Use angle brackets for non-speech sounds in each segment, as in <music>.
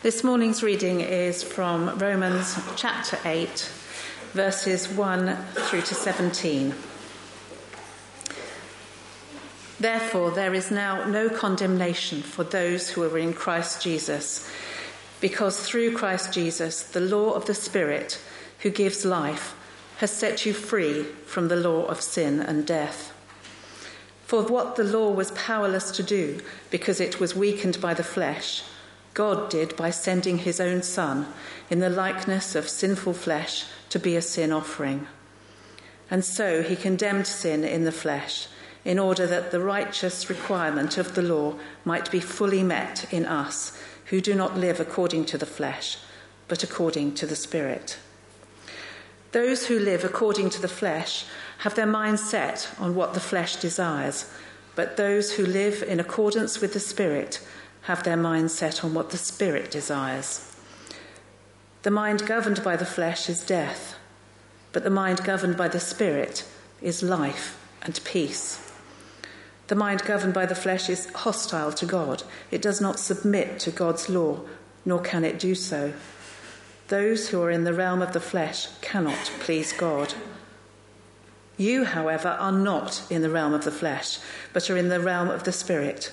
This morning's reading is from Romans chapter 8, verses 1 through to 17. Therefore, there is now no condemnation for those who are in Christ Jesus, because through Christ Jesus, the law of the Spirit, who gives life, has set you free from the law of sin and death. For what the law was powerless to do, because it was weakened by the flesh, God did by sending his own Son in the likeness of sinful flesh to be a sin offering. And so he condemned sin in the flesh in order that the righteous requirement of the law might be fully met in us who do not live according to the flesh, but according to the Spirit. Those who live according to the flesh have their minds set on what the flesh desires, but those who live in accordance with the Spirit have their minds set on what the Spirit desires. The mind governed by the flesh is death, but the mind governed by the Spirit is life and peace. The mind governed by the flesh is hostile to God. It does not submit to God's law, nor can it do so. Those who are in the realm of the flesh cannot please God. You, however, are not in the realm of the flesh, but are in the realm of the Spirit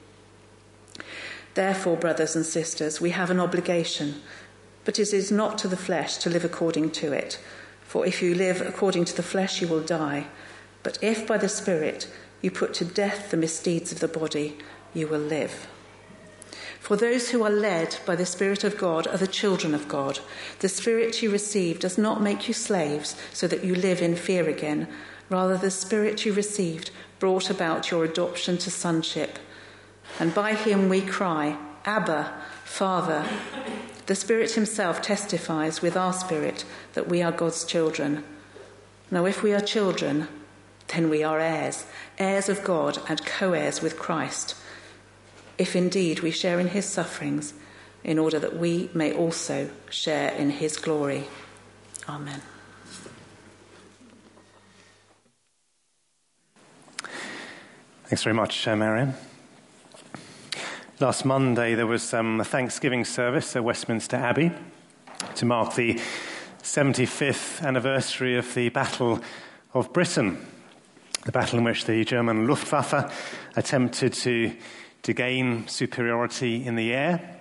Therefore, brothers and sisters, we have an obligation, but it is not to the flesh to live according to it. For if you live according to the flesh, you will die. But if by the Spirit you put to death the misdeeds of the body, you will live. For those who are led by the Spirit of God are the children of God. The Spirit you receive does not make you slaves so that you live in fear again. Rather, the Spirit you received brought about your adoption to sonship and by him we cry, Abba, Father. The Spirit Himself testifies with our spirit that we are God's children. Now, if we are children, then we are heirs, heirs of God and co heirs with Christ, if indeed we share in His sufferings, in order that we may also share in His glory. Amen. Thanks very much, uh, Marianne. Last Monday, there was um, a Thanksgiving service at Westminster Abbey to mark the 75th anniversary of the Battle of Britain, the battle in which the German Luftwaffe attempted to, to gain superiority in the air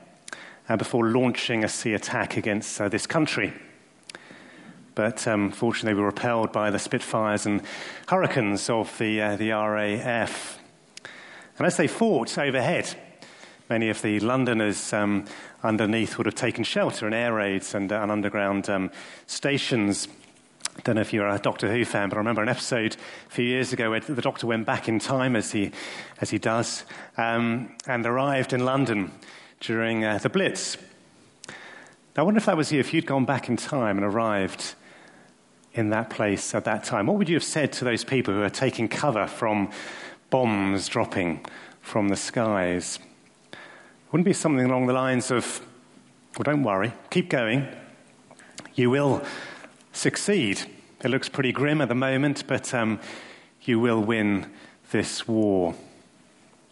uh, before launching a sea attack against uh, this country. But um, fortunately, they were repelled by the Spitfires and Hurricanes of the, uh, the RAF. And as they fought overhead, Many of the Londoners um, underneath would have taken shelter in air raids and, uh, and underground um, stations. I don't know if you're a Doctor Who fan, but I remember an episode a few years ago where the Doctor went back in time, as he, as he does, um, and arrived in London during uh, the Blitz. I wonder if that was you, if you'd gone back in time and arrived in that place at that time. What would you have said to those people who are taking cover from bombs dropping from the skies? Wouldn't be something along the lines of, well, don't worry, keep going. You will succeed. It looks pretty grim at the moment, but um, you will win this war.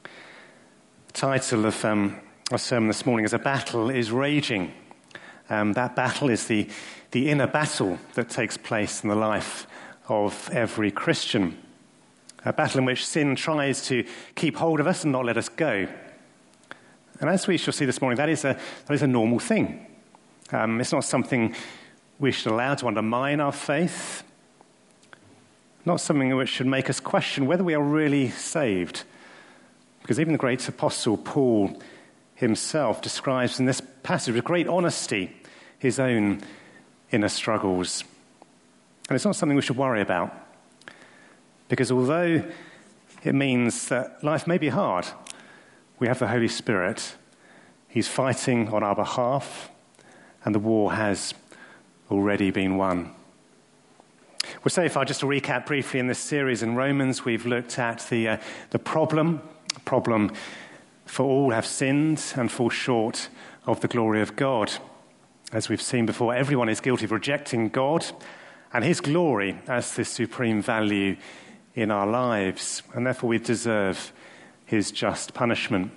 The title of um, our sermon this morning is A Battle is Raging. Um, that battle is the, the inner battle that takes place in the life of every Christian. A battle in which sin tries to keep hold of us and not let us go. And as we shall see this morning, that is a, that is a normal thing. Um, it's not something we should allow to undermine our faith, not something which should make us question whether we are really saved. Because even the great apostle Paul himself describes in this passage with great honesty his own inner struggles. And it's not something we should worry about. Because although it means that life may be hard, we have the Holy Spirit. He's fighting on our behalf, and the war has already been won. Well, so far, just to recap briefly in this series in Romans, we've looked at the, uh, the problem, problem for all have sinned and fall short of the glory of God. As we've seen before, everyone is guilty of rejecting God and his glory as the supreme value in our lives, and therefore we deserve his just punishment.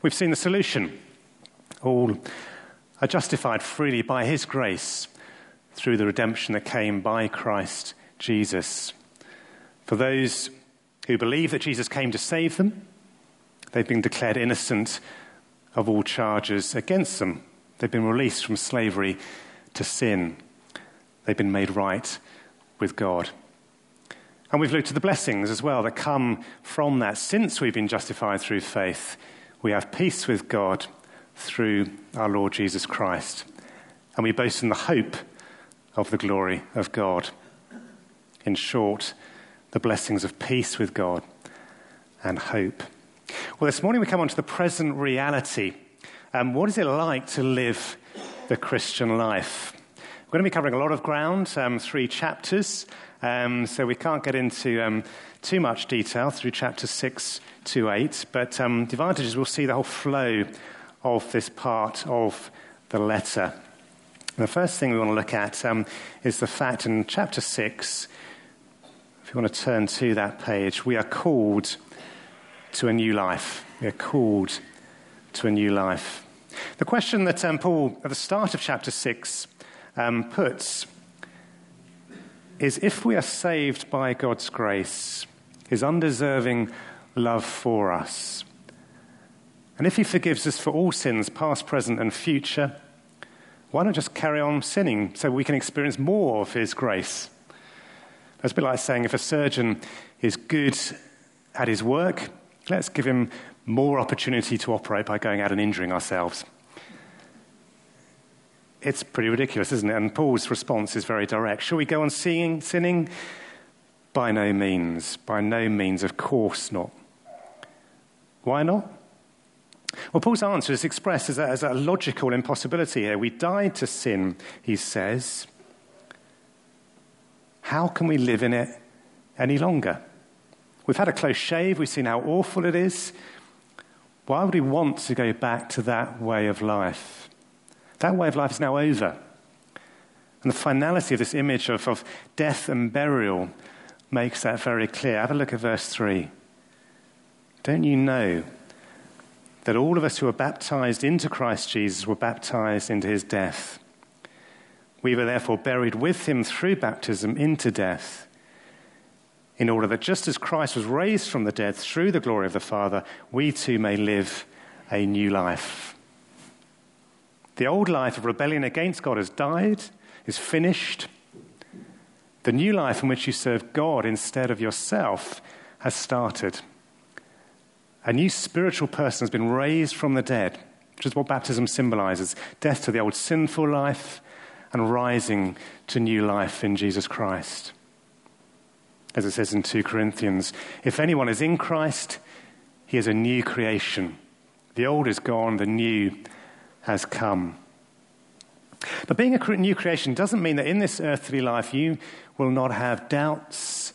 We've seen the solution. All are justified freely by his grace through the redemption that came by Christ Jesus. For those who believe that Jesus came to save them, they've been declared innocent of all charges against them. They've been released from slavery to sin. They've been made right with God. And we've looked at the blessings as well that come from that. Since we've been justified through faith, we have peace with God through our Lord Jesus Christ. And we boast in the hope of the glory of God. In short, the blessings of peace with God and hope. Well, this morning we come on to the present reality. Um, what is it like to live the Christian life? We're going to be covering a lot of ground, um, three chapters, um, so we can't get into um, too much detail through chapters 6 to 8, but um, the is we'll see the whole flow of this part of the letter. And the first thing we want to look at um, is the fact in chapter 6, if you want to turn to that page, we are called to a new life. We are called to a new life. The question that um, Paul, at the start of chapter 6, um, puts is if we are saved by God's grace, his undeserving love for us, and if he forgives us for all sins, past, present, and future, why not just carry on sinning so we can experience more of his grace? It's a bit like saying if a surgeon is good at his work, let's give him more opportunity to operate by going out and injuring ourselves. It's pretty ridiculous, isn't it? And Paul's response is very direct. Shall we go on seeing, sinning? By no means. By no means. Of course not. Why not? Well, Paul's answer is expressed as a, as a logical impossibility here. We died to sin, he says. How can we live in it any longer? We've had a close shave, we've seen how awful it is. Why would we want to go back to that way of life? That way of life is now over. And the finality of this image of, of death and burial makes that very clear. Have a look at verse 3. Don't you know that all of us who were baptized into Christ Jesus were baptized into his death? We were therefore buried with him through baptism into death, in order that just as Christ was raised from the dead through the glory of the Father, we too may live a new life. The old life of rebellion against God has died, is finished. The new life in which you serve God instead of yourself has started. A new spiritual person has been raised from the dead, which is what baptism symbolizes death to the old sinful life and rising to new life in Jesus Christ. As it says in 2 Corinthians, if anyone is in Christ, he is a new creation. The old is gone, the new has come. But being a new creation doesn't mean that in this earthly life you will not have doubts,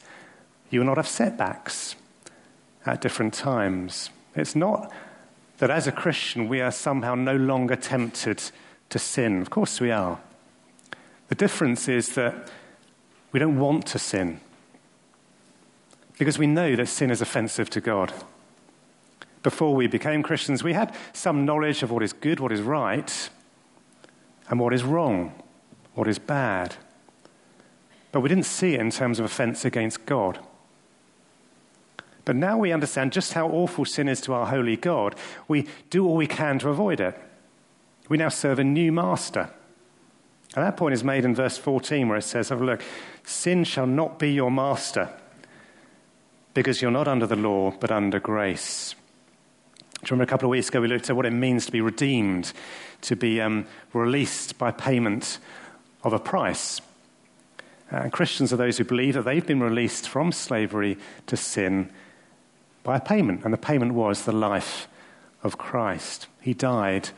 you will not have setbacks at different times. It's not that as a Christian we are somehow no longer tempted to sin. Of course we are. The difference is that we don't want to sin because we know that sin is offensive to God before we became Christians, we had some knowledge of what is good, what is right, and what is wrong, what is bad. But we didn't see it in terms of offense against God. But now we understand just how awful sin is to our holy God. We do all we can to avoid it. We now serve a new master. And that point is made in verse 14, where it says, Have a look, sin shall not be your master, because you're not under the law, but under grace. Do you remember a couple of weeks ago we looked at what it means to be redeemed, to be um, released by payment of a price? Uh, Christians are those who believe that they've been released from slavery to sin by a payment, and the payment was the life of Christ. He died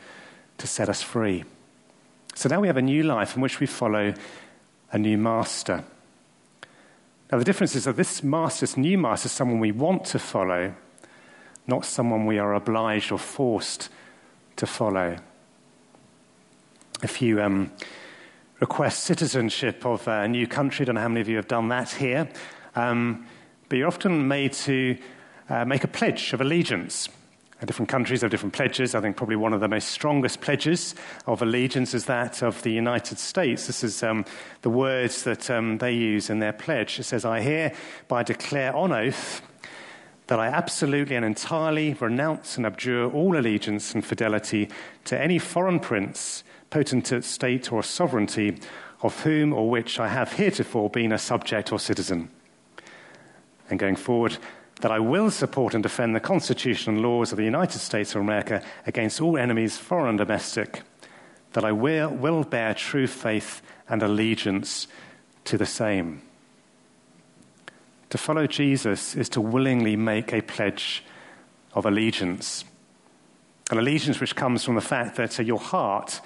to set us free. So now we have a new life in which we follow a new master. Now, the difference is that this master, this new master, is someone we want to follow, not someone we are obliged or forced to follow. If you um, request citizenship of a new country, I don't know how many of you have done that here, um, but you're often made to uh, make a pledge of allegiance. Different countries have different pledges. I think probably one of the most strongest pledges of allegiance is that of the United States. This is um, the words that um, they use in their pledge. It says, I hereby declare on oath that I absolutely and entirely renounce and abjure all allegiance and fidelity to any foreign prince, potentate, state, or sovereignty of whom or which I have heretofore been a subject or citizen. And going forward, that I will support and defend the Constitution and laws of the United States of America against all enemies, foreign and domestic, that I will, will bear true faith and allegiance to the same. To follow Jesus is to willingly make a pledge of allegiance. An allegiance which comes from the fact that your heart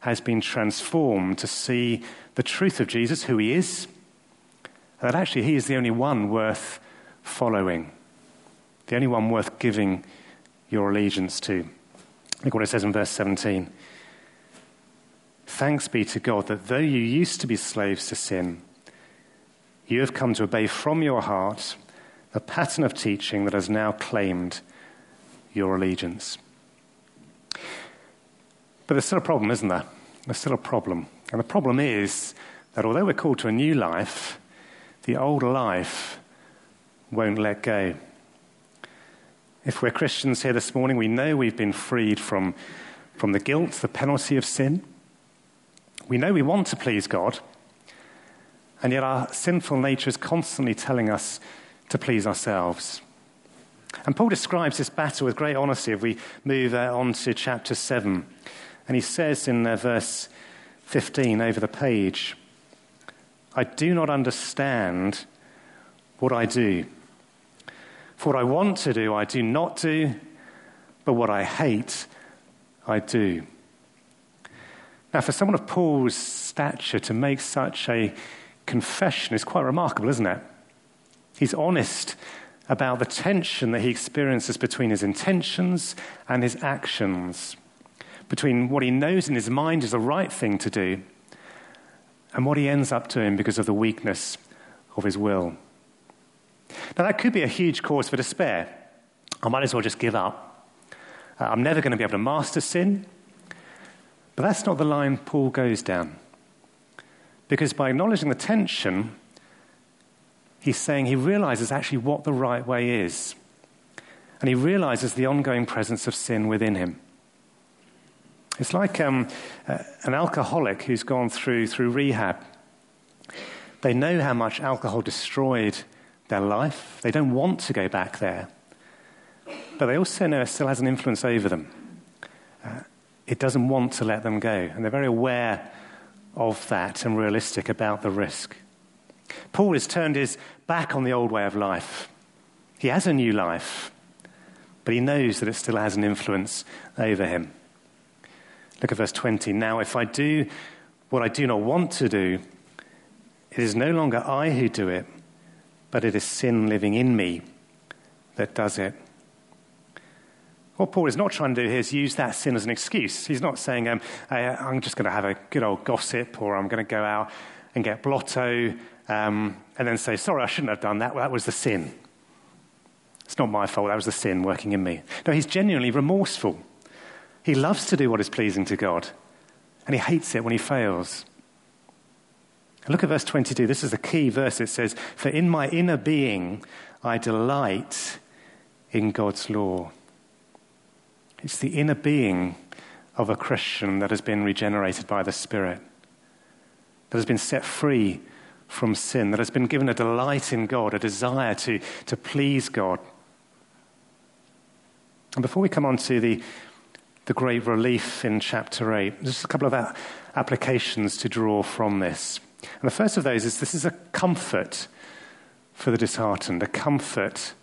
has been transformed to see the truth of Jesus, who he is, and that actually he is the only one worth following the only one worth giving your allegiance to. Look what it says in verse 17. Thanks be to God that though you used to be slaves to sin, you have come to obey from your heart the pattern of teaching that has now claimed your allegiance. But there's still a problem, isn't there? There's still a problem. And the problem is that although we're called to a new life, the old life won't let go. If we're Christians here this morning, we know we've been freed from, from the guilt, the penalty of sin. We know we want to please God, and yet our sinful nature is constantly telling us to please ourselves. And Paul describes this battle with great honesty if we move uh, on to chapter 7. And he says in uh, verse 15 over the page, I do not understand what I do. For what I want to do, I do not do, but what I hate, I do. Now, for someone of Paul's stature to make such a confession is quite remarkable, isn't it? He's honest about the tension that he experiences between his intentions and his actions, between what he knows in his mind is the right thing to do and what he ends up doing because of the weakness of his will. Now, that could be a huge cause for despair. I might as well just give up. Uh, I'm never going to be able to master sin. But that's not the line Paul goes down. Because by acknowledging the tension, he's saying he realizes actually what the right way is. And he realizes the ongoing presence of sin within him. It's like um, uh, an alcoholic who's gone through, through rehab. They know how much alcohol destroyed their life. They don't want to go back there. But they also know it still has an influence over them. Uh, it doesn't want to let them go. And they're very aware of that and realistic about the risk. Paul has turned his back on the old way of life. He has a new life, but he knows that it still has an influence over him. Look at verse 20. Now, if I do what I do not want to do, it is no longer I who do it but it is sin living in me that does it. What Paul is not trying to do here is use that sin as an excuse. He's not saying, um, I'm just going to have a good old gossip or I'm going to go out and get blotto um, and then say, sorry, I shouldn't have done that. Well, that was the sin. It's not my fault. That was the sin working in me. No, he's genuinely remorseful. He loves to do what is pleasing to God and he hates it when he fails. Look at verse 22. This is the key verse. It says, For in my inner being I delight in God's law. It's the inner being of a Christian that has been regenerated by the Spirit, that has been set free from sin, that has been given a delight in God, a desire to, to please God. And before we come on to the, the great relief in chapter 8, just a couple of applications to draw from this. And the first of those is this is a comfort for the disheartened, a comfort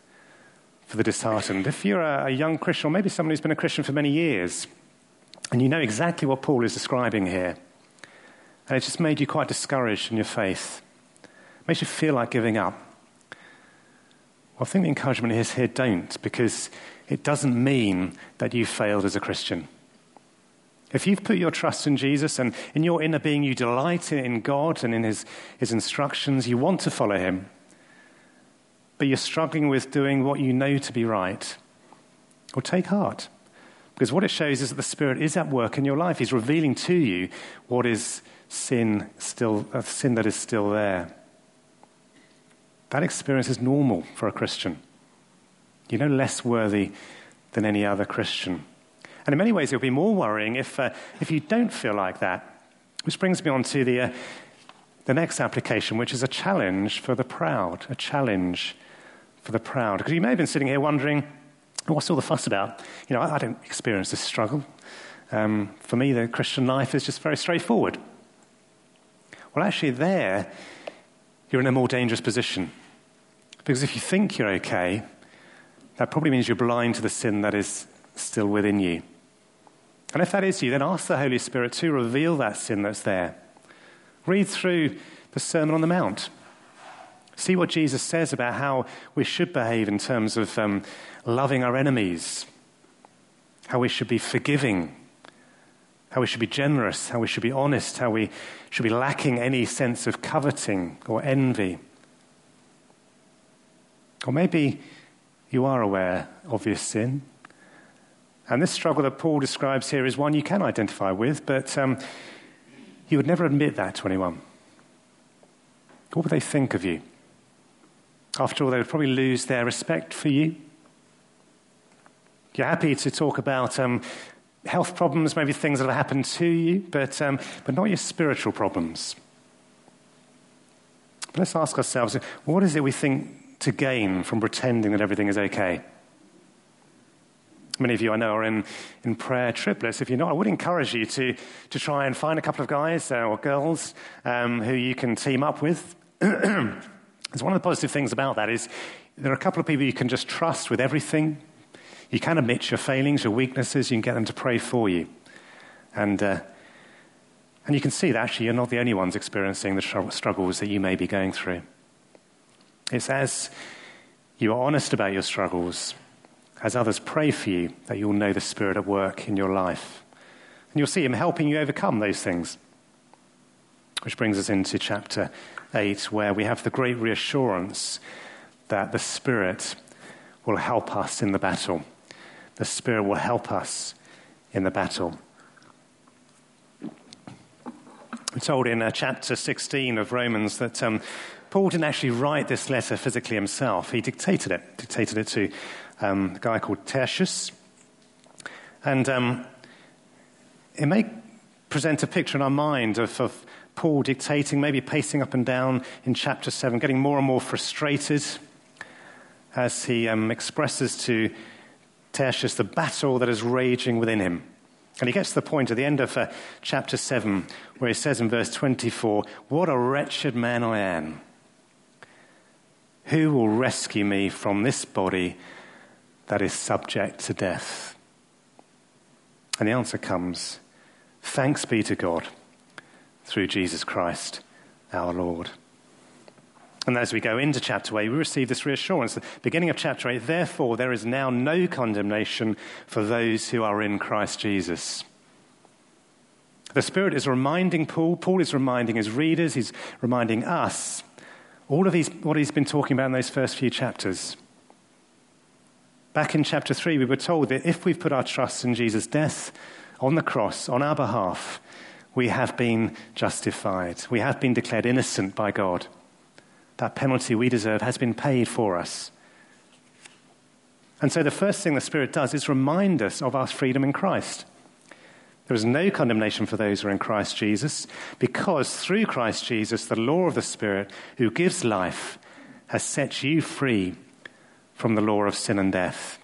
for the disheartened. If you're a, young Christian, or maybe someone who's been a Christian for many years, and you know exactly what Paul is describing here, and it's just made you quite discouraged in your faith, makes you feel like giving up. Well, I think the encouragement is here don't, because it doesn't mean that you failed as a Christian. If you've put your trust in Jesus and in your inner being you delight in God and in his, his instructions, you want to follow him, but you're struggling with doing what you know to be right, well, take heart. Because what it shows is that the Spirit is at work in your life. He's revealing to you what is sin, still, uh, sin that is still there. That experience is normal for a Christian. You're no less worthy than any other Christian. And in many ways, it would be more worrying if, uh, if you don't feel like that. Which brings me on to the, uh, the next application, which is a challenge for the proud. A challenge for the proud. Because you may have been sitting here wondering, what's all the fuss about? You know, I, I don't experience this struggle. Um, for me, the Christian life is just very straightforward. Well, actually, there, you're in a more dangerous position. Because if you think you're okay, that probably means you're blind to the sin that is still within you. And if that is you, then ask the Holy Spirit to reveal that sin that's there. Read through the Sermon on the Mount. See what Jesus says about how we should behave in terms of um, loving our enemies, how we should be forgiving, how we should be generous, how we should be honest, how we should be lacking any sense of coveting or envy. Or maybe you are aware of your sin. And this struggle that Paul describes here is one you can identify with, but um, you would never admit that to anyone. What would they think of you? After all, they would probably lose their respect for you. You're happy to talk about um, health problems, maybe things that have happened to you, but, um, but not your spiritual problems. But let's ask ourselves what is it we think to gain from pretending that everything is okay? Many of you I know are in, in prayer triplets. If you're not, I would encourage you to, to try and find a couple of guys uh, or girls um, who you can team up with. <clears throat> It's one of the positive things about that is there are a couple of people you can just trust with everything. You can admit your failings, your weaknesses, you can get them to pray for you. And, uh, and you can see that actually you're not the only ones experiencing the struggles that you may be going through. It's as you are honest about your struggles as others pray for you, that you'll know the Spirit at work in your life. And you'll see Him helping you overcome those things. Which brings us into chapter 8, where we have the great reassurance that the Spirit will help us in the battle. The Spirit will help us in the battle. We're told in uh, chapter 16 of Romans that um, Paul didn't actually write this letter physically himself. He dictated it, dictated it to um, a guy called Tertius. And um, it may present a picture in our mind of, of, Paul dictating, maybe pacing up and down in chapter 7, getting more and more frustrated as he um, expresses to Tertius the battle that is raging within him. And he gets to the point at the end of uh, chapter 7 where he says in verse 24, What a wretched man I am! Who will rescue me from this body that is subject to death? And the answer comes Thanks be to God through Jesus Christ our Lord. And as we go into chapter 8, we receive this reassurance. The beginning of chapter 8, therefore, there is now no condemnation for those who are in Christ Jesus. The Spirit is reminding Paul, Paul is reminding his readers, he's reminding us all of these, what he's been talking about in those first few chapters. Back in chapter 3, we were told that if we've put our trust in Jesus' death on the cross on our behalf, we have been justified. We have been declared innocent by God. That penalty we deserve has been paid for us. And so the first thing the Spirit does is remind us of our freedom in Christ. There is no condemnation for those who are in Christ Jesus, because through Christ Jesus, the law of the Spirit, who gives life, has set you free from the law of sin and death.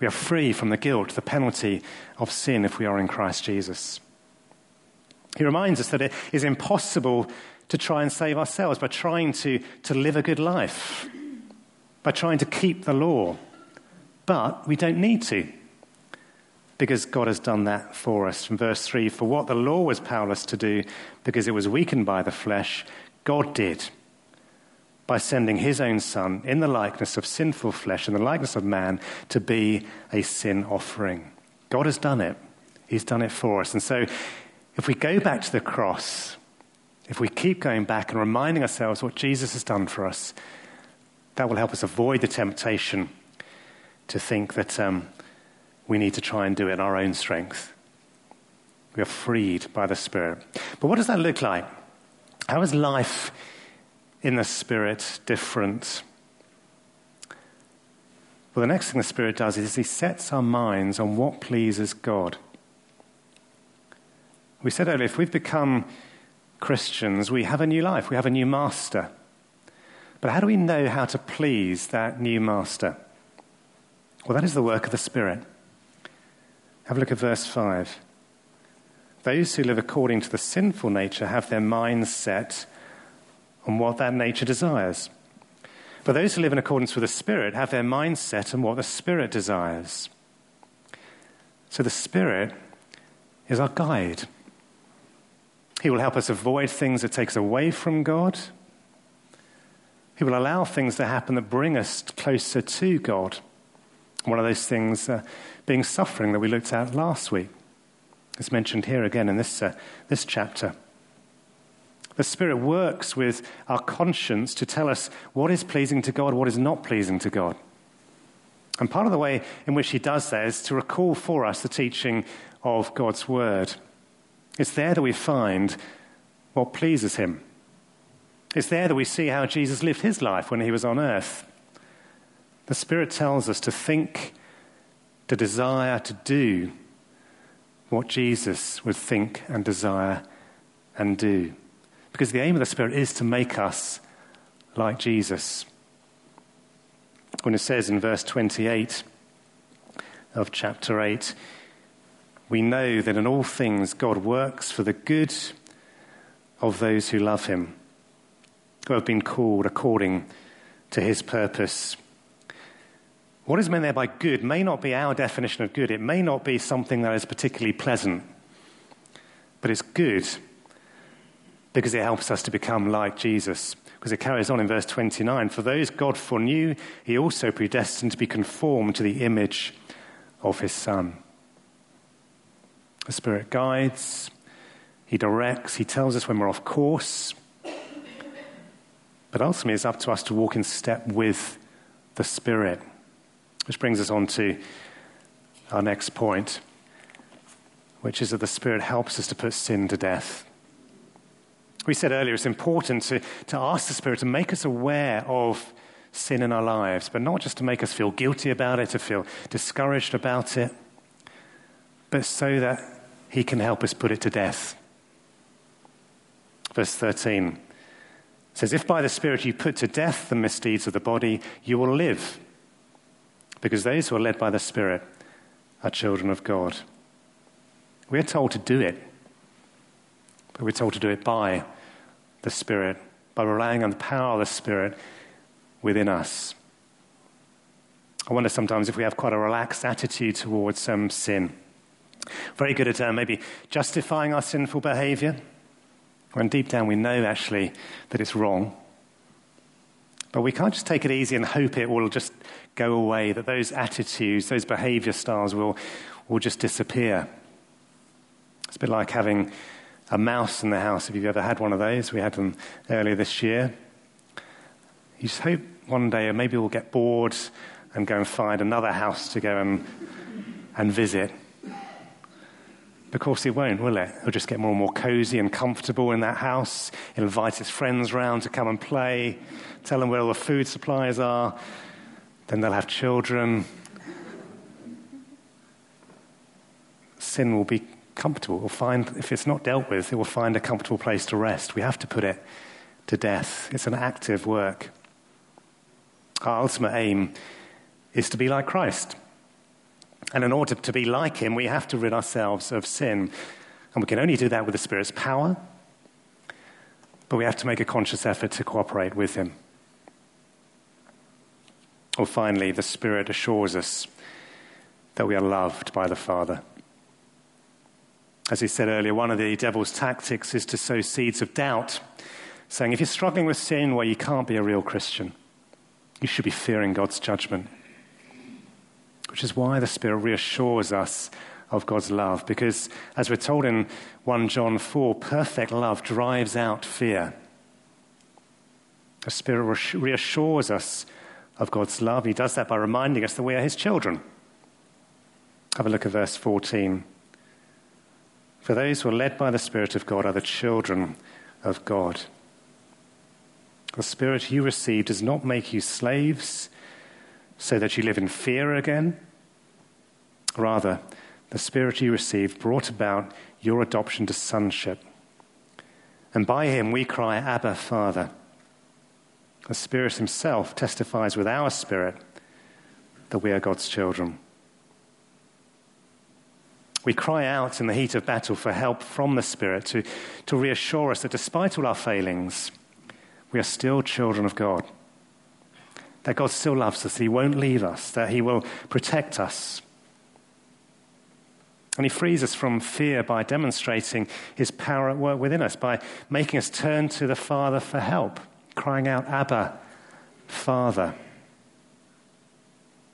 We are free from the guilt, the penalty of sin if we are in Christ Jesus. He reminds us that it is impossible to try and save ourselves by trying to, to live a good life, by trying to keep the law. But we don't need to. because God has done that for us. From verse 3 For what the law was powerless to do, because it was weakened by the flesh, God did by sending his own Son in the likeness of sinful flesh, in the likeness of man, to be a sin offering. God has done it. He's done it for us. And so, if we go back to the cross, if we keep going back and reminding ourselves what Jesus has done for us, that will help us avoid the temptation to think that um, we need to try and do it in our own strength. We are freed by the Spirit. But what does that look like? How is life in the Spirit different? Well, the next thing the Spirit does is He sets our minds on what pleases God. We said earlier, if we've become Christians, we have a new life, we have a new master. But how do we know how to please that new master? Well, that is the work of the Spirit. Have a look at verse 5. Those who live according to the sinful nature have their minds set on what that nature desires. But those who live in accordance with the Spirit have their minds set on what the Spirit desires. So the Spirit is our guide. He will help us avoid things that take us away from God. He will allow things to happen that bring us closer to God. One of those things uh, being suffering that we looked at last week. It's mentioned here again in this, uh, this chapter. The Spirit works with our conscience to tell us what is pleasing to God, what is not pleasing to God. And part of the way in which He does that is to recall for us the teaching of God's Word. It's there that we find what pleases Him. It's there that we see how Jesus lived His life when He was on earth. The Spirit tells us to think, to desire, to do what Jesus would think and desire and do. Because the aim of the Spirit is to make us like Jesus. When it says in verse 28 of chapter 8, we know that in all things God works for the good of those who love him, who have been called according to his purpose. What is meant there by good may not be our definition of good. It may not be something that is particularly pleasant, but it's good because it helps us to become like Jesus. Because it carries on in verse 29 For those God foreknew, he also predestined to be conformed to the image of his Son. The Spirit guides, he directs, he tells us when we're off course. But ultimately, it's up to us to walk in step with the Spirit. Which brings us on to our next point, which is that the Spirit helps us to put sin to death. We said earlier it's important to, to ask the Spirit to make us aware of sin in our lives, but not just to make us feel guilty about it, to feel discouraged about it, but so that He can help us put it to death. Verse 13 says, If by the Spirit you put to death the misdeeds of the body, you will live, because those who are led by the Spirit are children of God. We are told to do it but we're told to do it by the Spirit, by relying on the power of the Spirit within us. I wonder sometimes if we have quite a relaxed attitude towards some sin. Very good at uh, maybe justifying our sinful behavior, when deep down we know actually that it's wrong. But we can't just take it easy and hope it will just go away, that those attitudes, those behavior styles will, will just disappear. It's a bit like having a mouse in the house, if you've ever had one of those. We had them earlier this year. You just hope one day maybe we'll get bored and go and find another house to go and, and visit. Of course, it won't, will it? He'll just get more and more cozy and comfortable in that house. He'll invite his friends round to come and play, tell them where all the food supplies are. Then they'll have children. Sin will be comfortable. It will find, if it's not dealt with, it will find a comfortable place to rest. We have to put it to death. It's an active work. Our ultimate aim is to be like Christ. And in order to be like him, we have to rid ourselves of sin. And we can only do that with the Spirit's power, but we have to make a conscious effort to cooperate with him. Or finally, the Spirit assures us that we are loved by the Father. As he said earlier, one of the devil's tactics is to sow seeds of doubt, saying if you're struggling with sin, well, you can't be a real Christian. You should be fearing God's judgment. Which is why the Spirit reassures us of God's love, because as we're told in 1 John 4, perfect love drives out fear. The Spirit reassures us of God's love. He does that by reminding us that we are His children. Have a look at verse 14. For those who are led by the Spirit of God are the children of God. The Spirit you received does not make you slaves so that you live in fear again. Rather, the Spirit you received brought about your adoption to sonship. And by him we cry, Abba, Father. The Spirit Himself testifies with our spirit that we are God's children. We cry out in the heat of battle for help from the Spirit to, to reassure us that despite all our failings, we are still children of God. That God still loves us, that He won't leave us, that He will protect us. And He frees us from fear by demonstrating His power at work within us, by making us turn to the Father for help crying out, Abba, Father.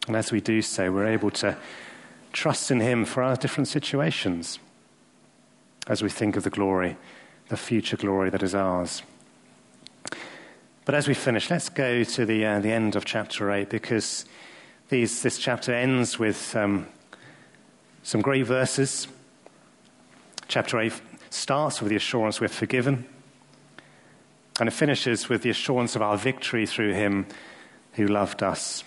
And as we do so, we're able to trust in Him for our different situations as we think of the glory, the future glory that is ours. But as we finish, let's go to the, uh, the end of chapter 8 because these, this chapter ends with um, some great verses. Chapter 8 starts with the assurance we're forgiven. And it finishes with the assurance of our victory through him who loved us.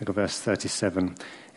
Look at verse 37.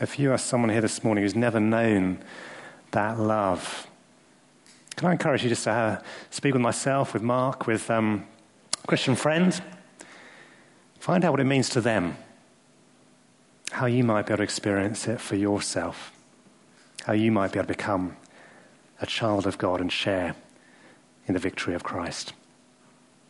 If you are someone here this morning who's never known that love, can I encourage you just to uh, speak with myself, with Mark, with um, Christian friends? Find out what it means to them, how you might be able to experience it for yourself how you might be able to become a child of God and share in the victory of Christ.